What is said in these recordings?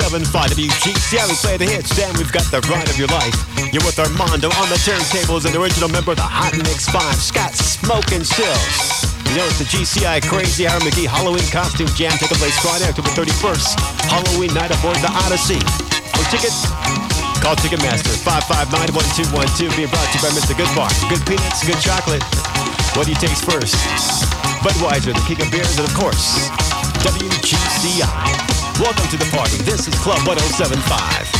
Club 1075 WGCI. We play the hits, and we've got the ride of your life. You're with Armando on the turntables, an original member of the Hot Mix 5, Scott Smoking Silz. You know, it's the GCI Crazy Aaron McGee Halloween Costume Jam taking place Friday, October 31st. Halloween night aboard the Odyssey. For tickets, call Ticketmaster 559-1212. Being brought to you by Mr. Goodbar. Good peanuts, good chocolate. What do you taste first? Budweiser, the king of beers, and of course, WGCI. Welcome to the party. This is Club 1075.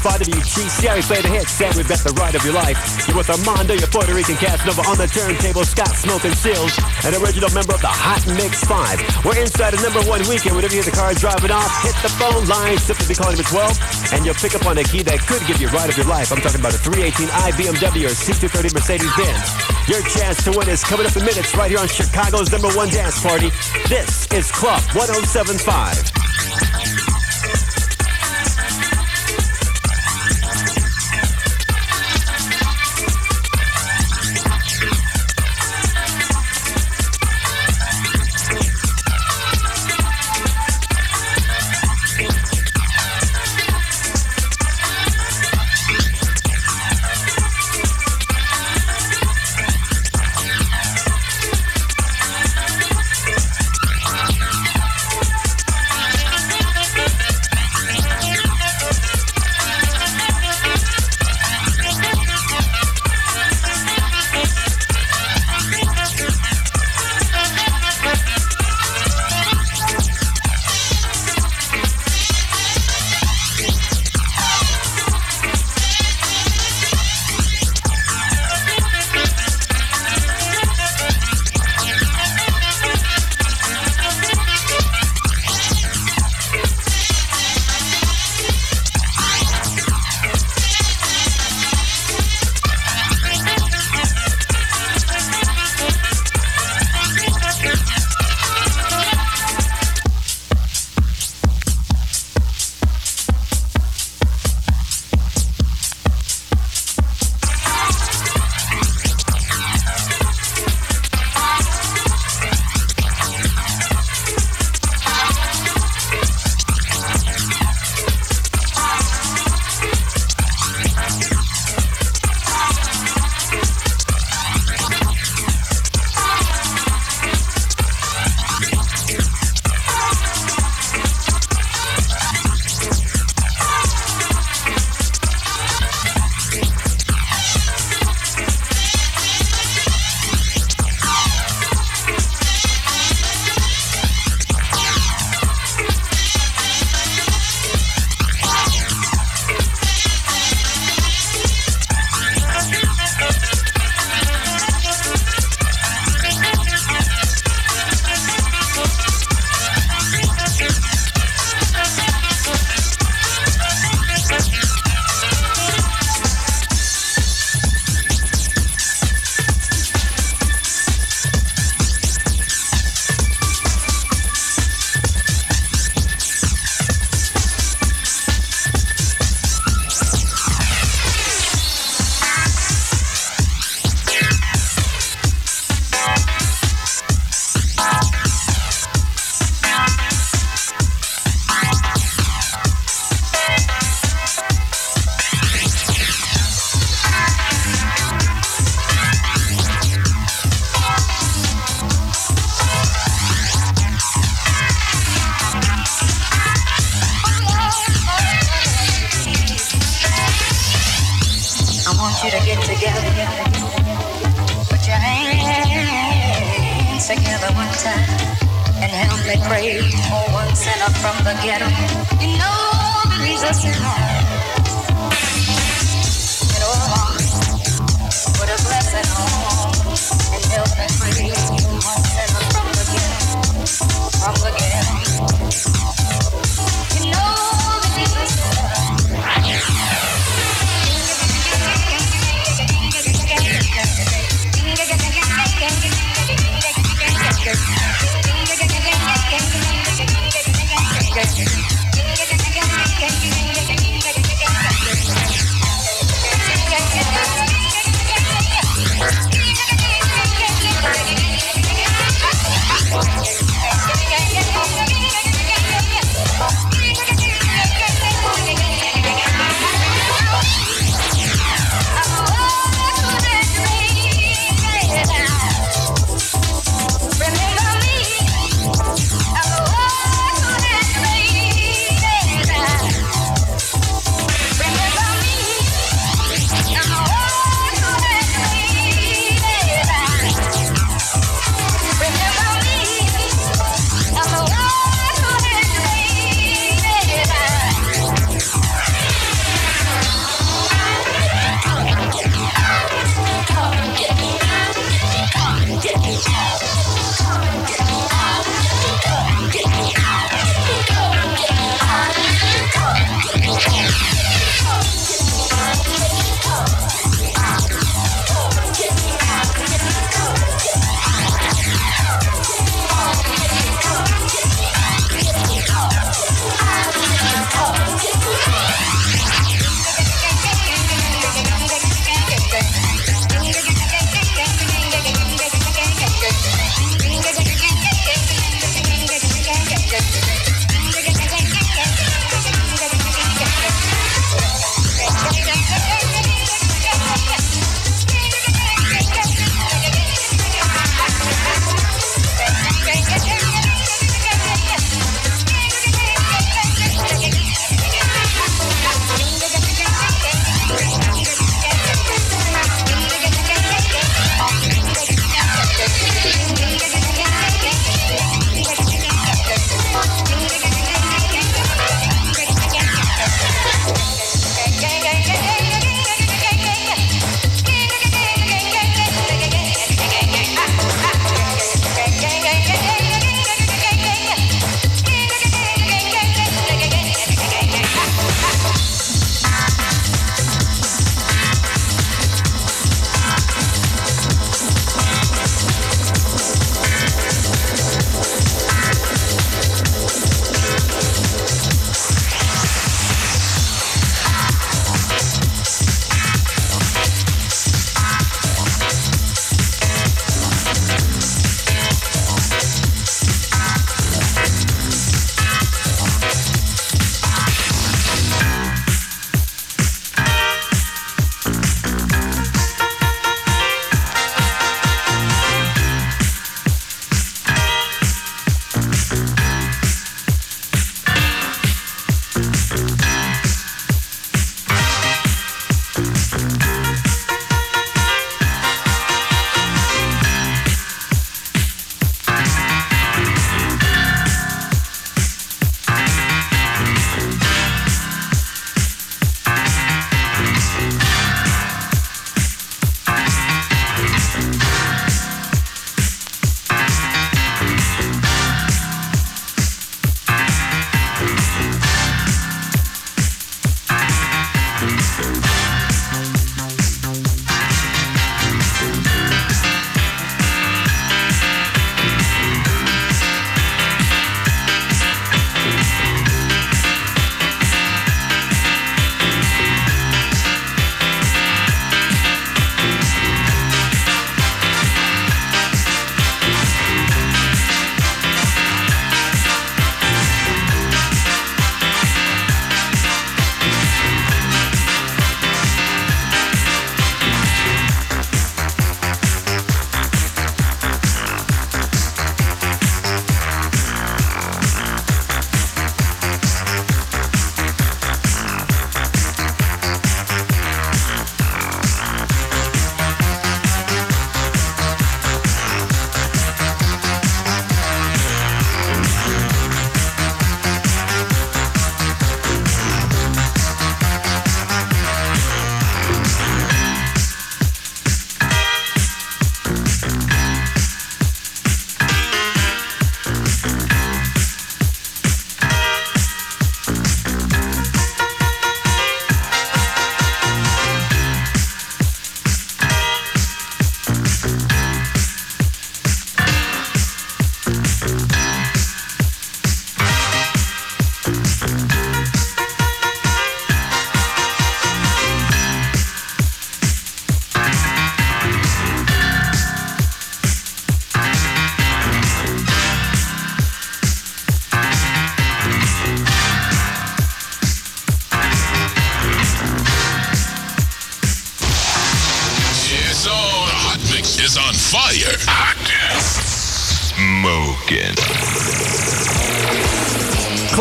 107, 5 WGCI. We play the hits, and we've got the ride of your life. You're with Armando, your Puerto Rican Casanova on the turntable, Scott Smoking Silz, an original member of the Hot Mix 5. We're inside a number one weekend. Whenever you hear the car driving off, hit the phone line, simply be calling at 12, and you'll pick up on a key that could give you ride of your life. I'm talking about a 318i BMW or C230 Mercedes-Benz. Your chance to win is coming up in minutes right here on Chicago's number one dance party. This is Club 1075.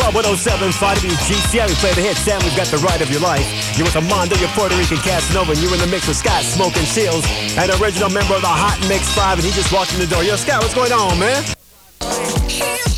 Club 107, 5 GCI. We play the hit. Sam, we've got the ride of your life. You're with Armando, your Puerto Rican Casanova, and you're in the mix with Scott Smoking Silz, an original member of the Hot Mix 5, and he just walked in the door. Yo, Scott, what's going on, man?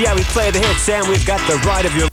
WGCI. We play the hits, and we've got the ride of your.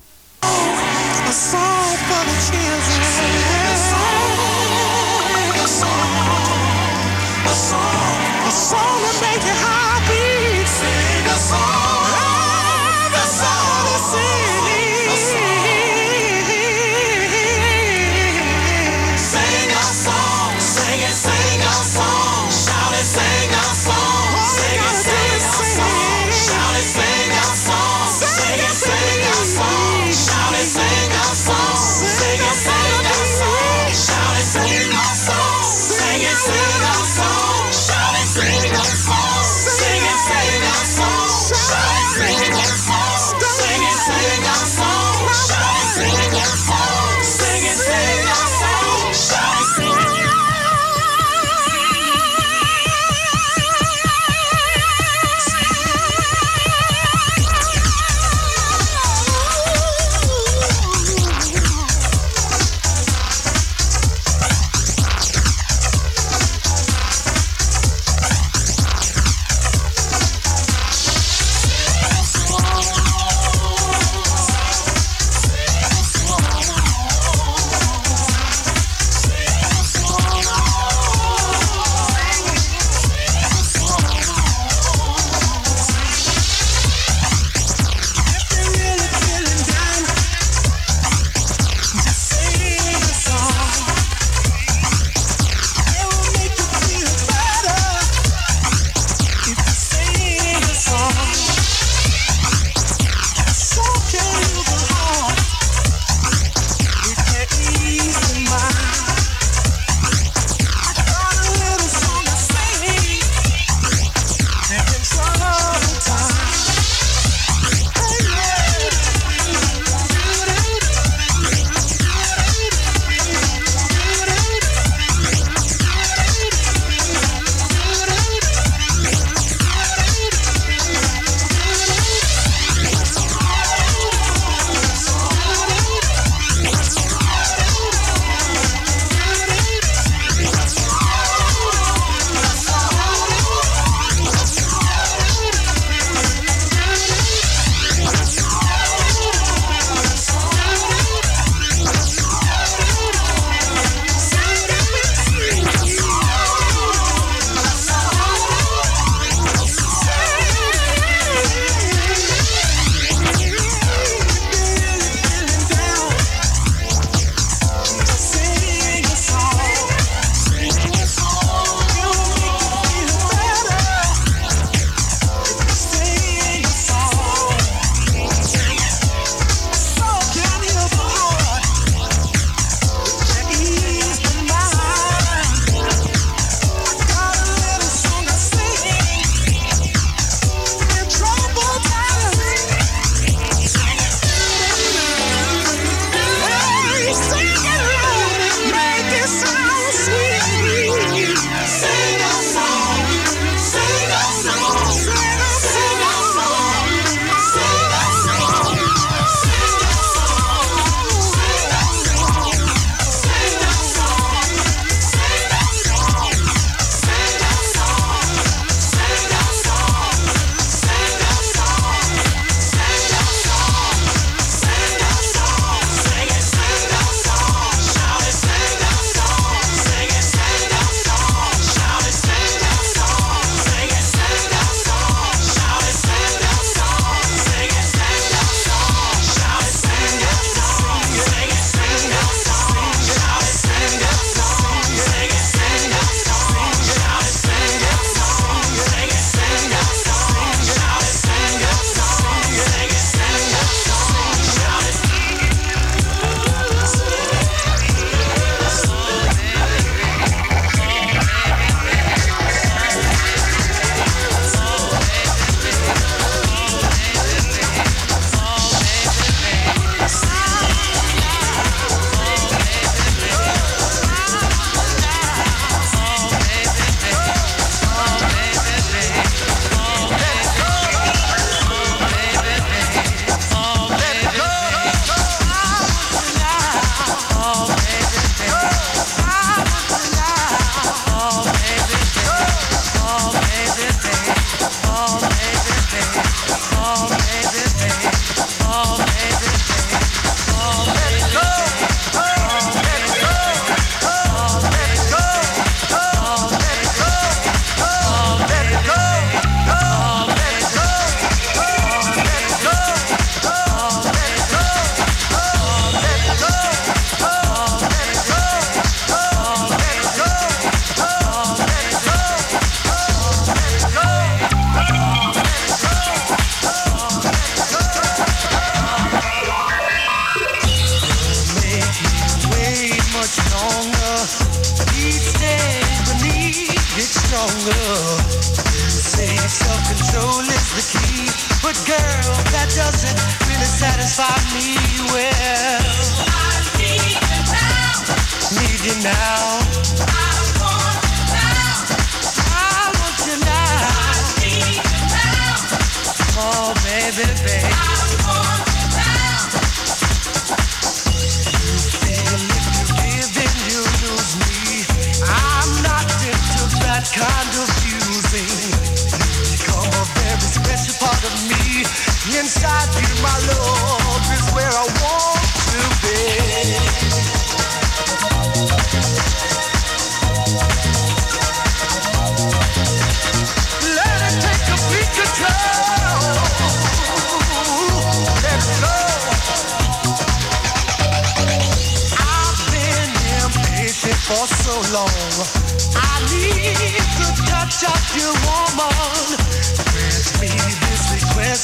inside you, my love.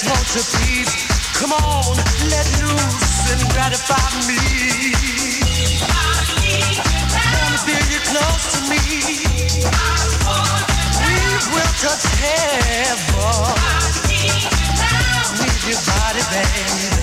won't you please come on, let loose and gratify me? Wanna feel you close to me? We will touch heaven. Need your body, baby.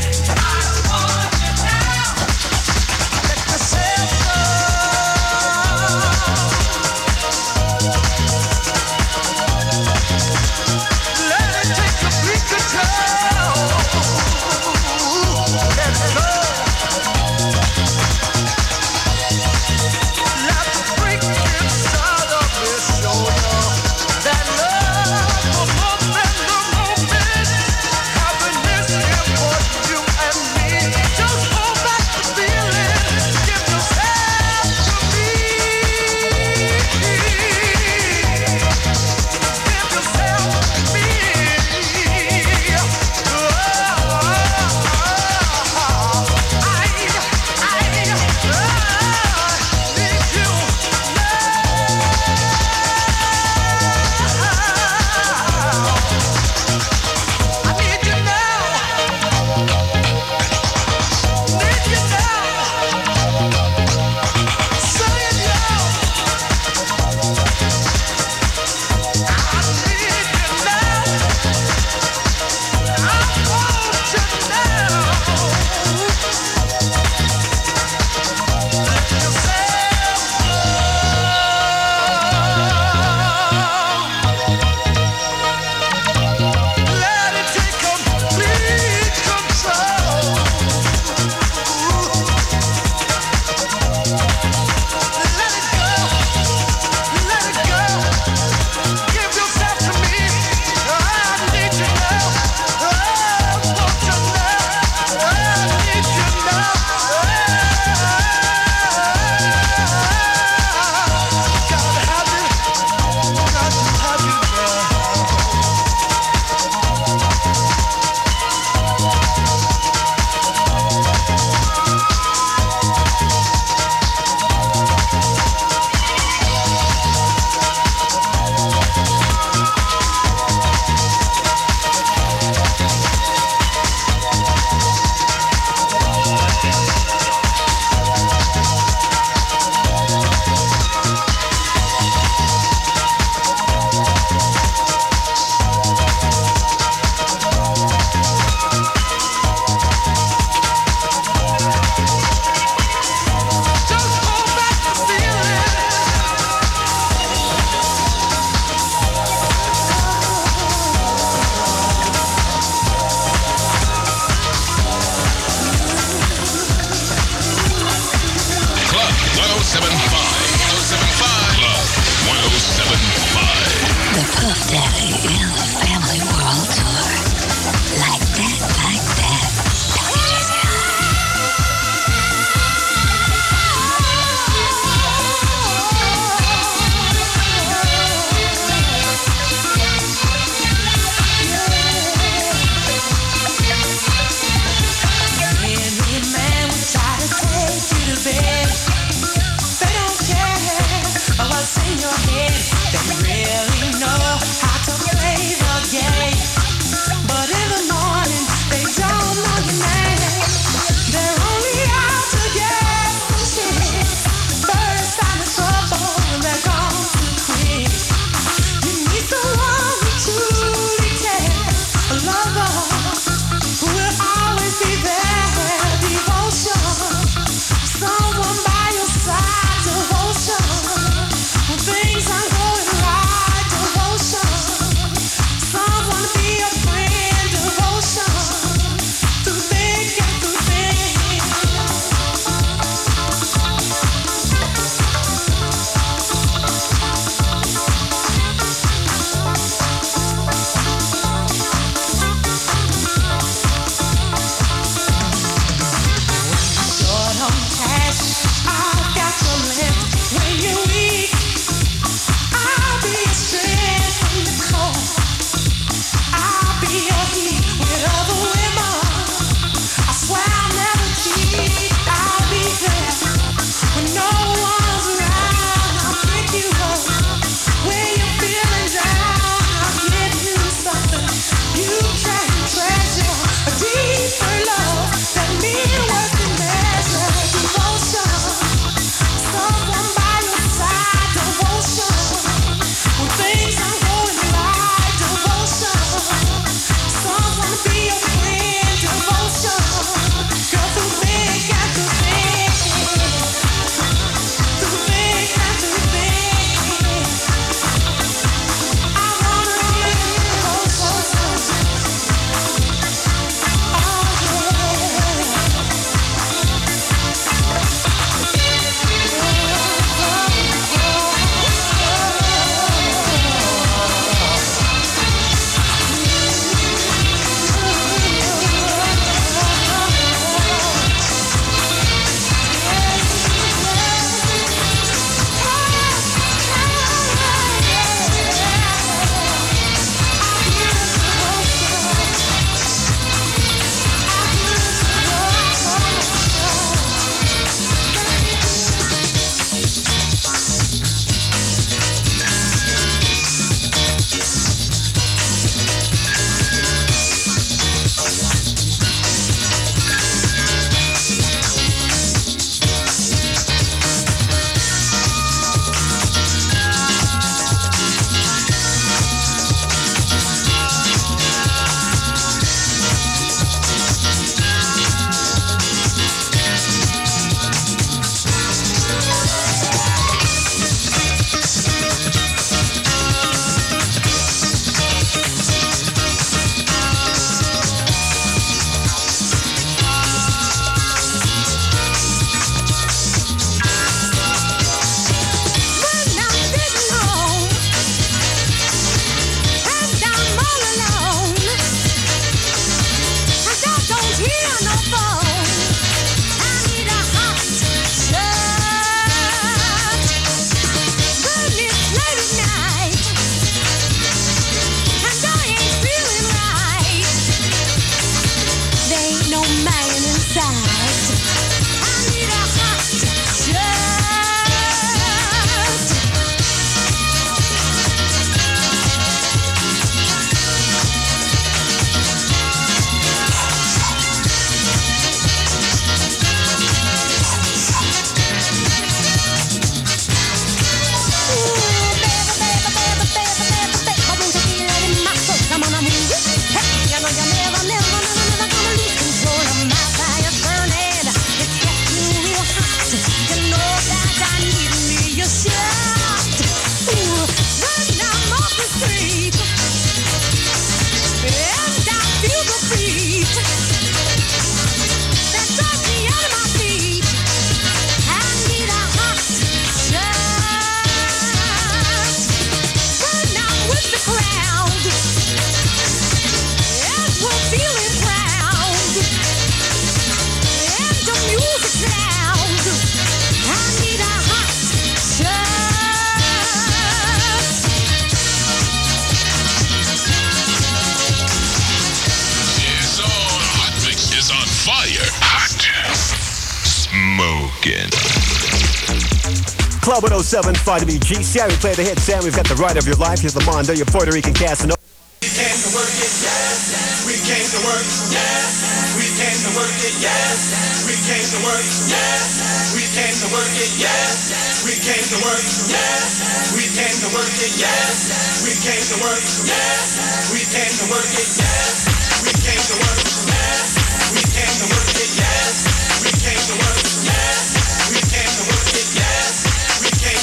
Club 107, find me GCI. We play the hits and we've got the ride of your life. Here's Lamont, your Puerto Rican Casanova. We came to work it, yes. We came to work, yes. We came to work it, yes. We came to work, yes. We came to work it, yes. We came to work, yes. We came to work it, yes. We came to work, yes. We came to work it, yes. We came to work, yes. We came to work it, yes. We came to work,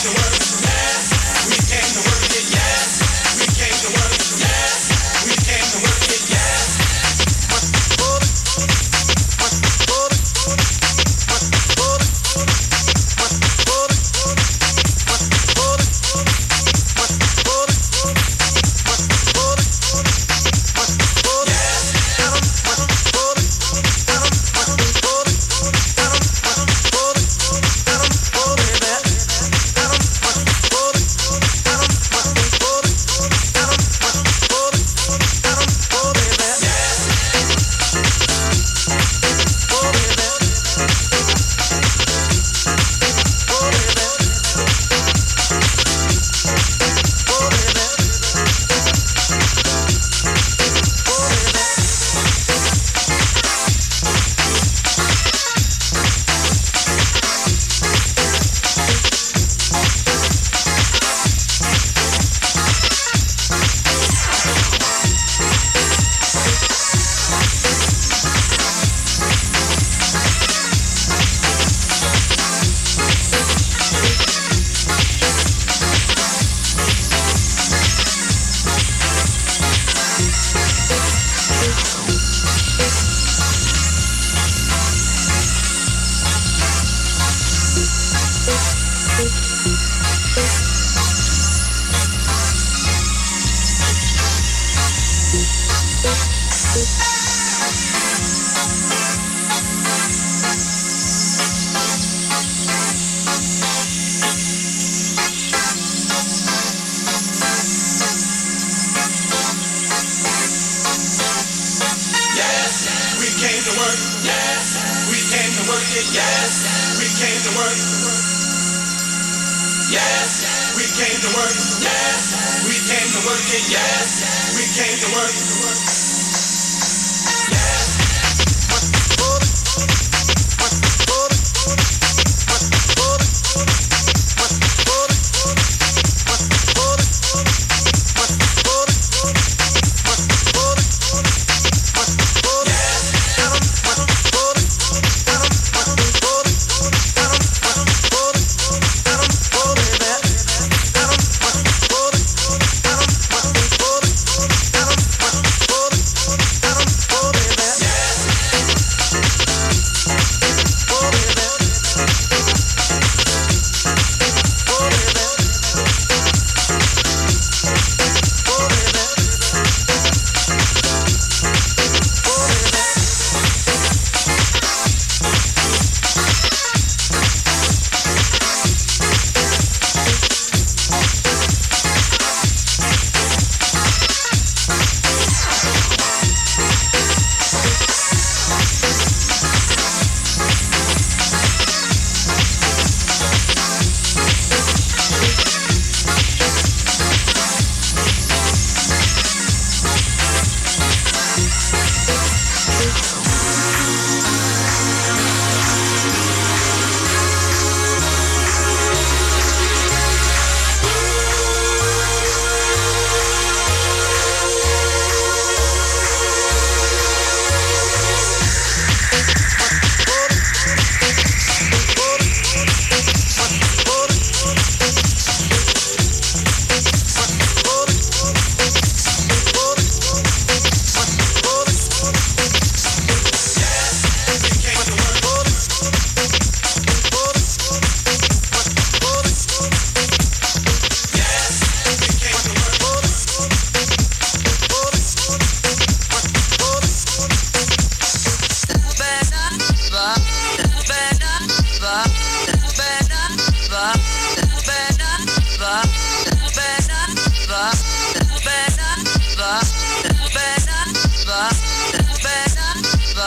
We came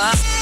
up.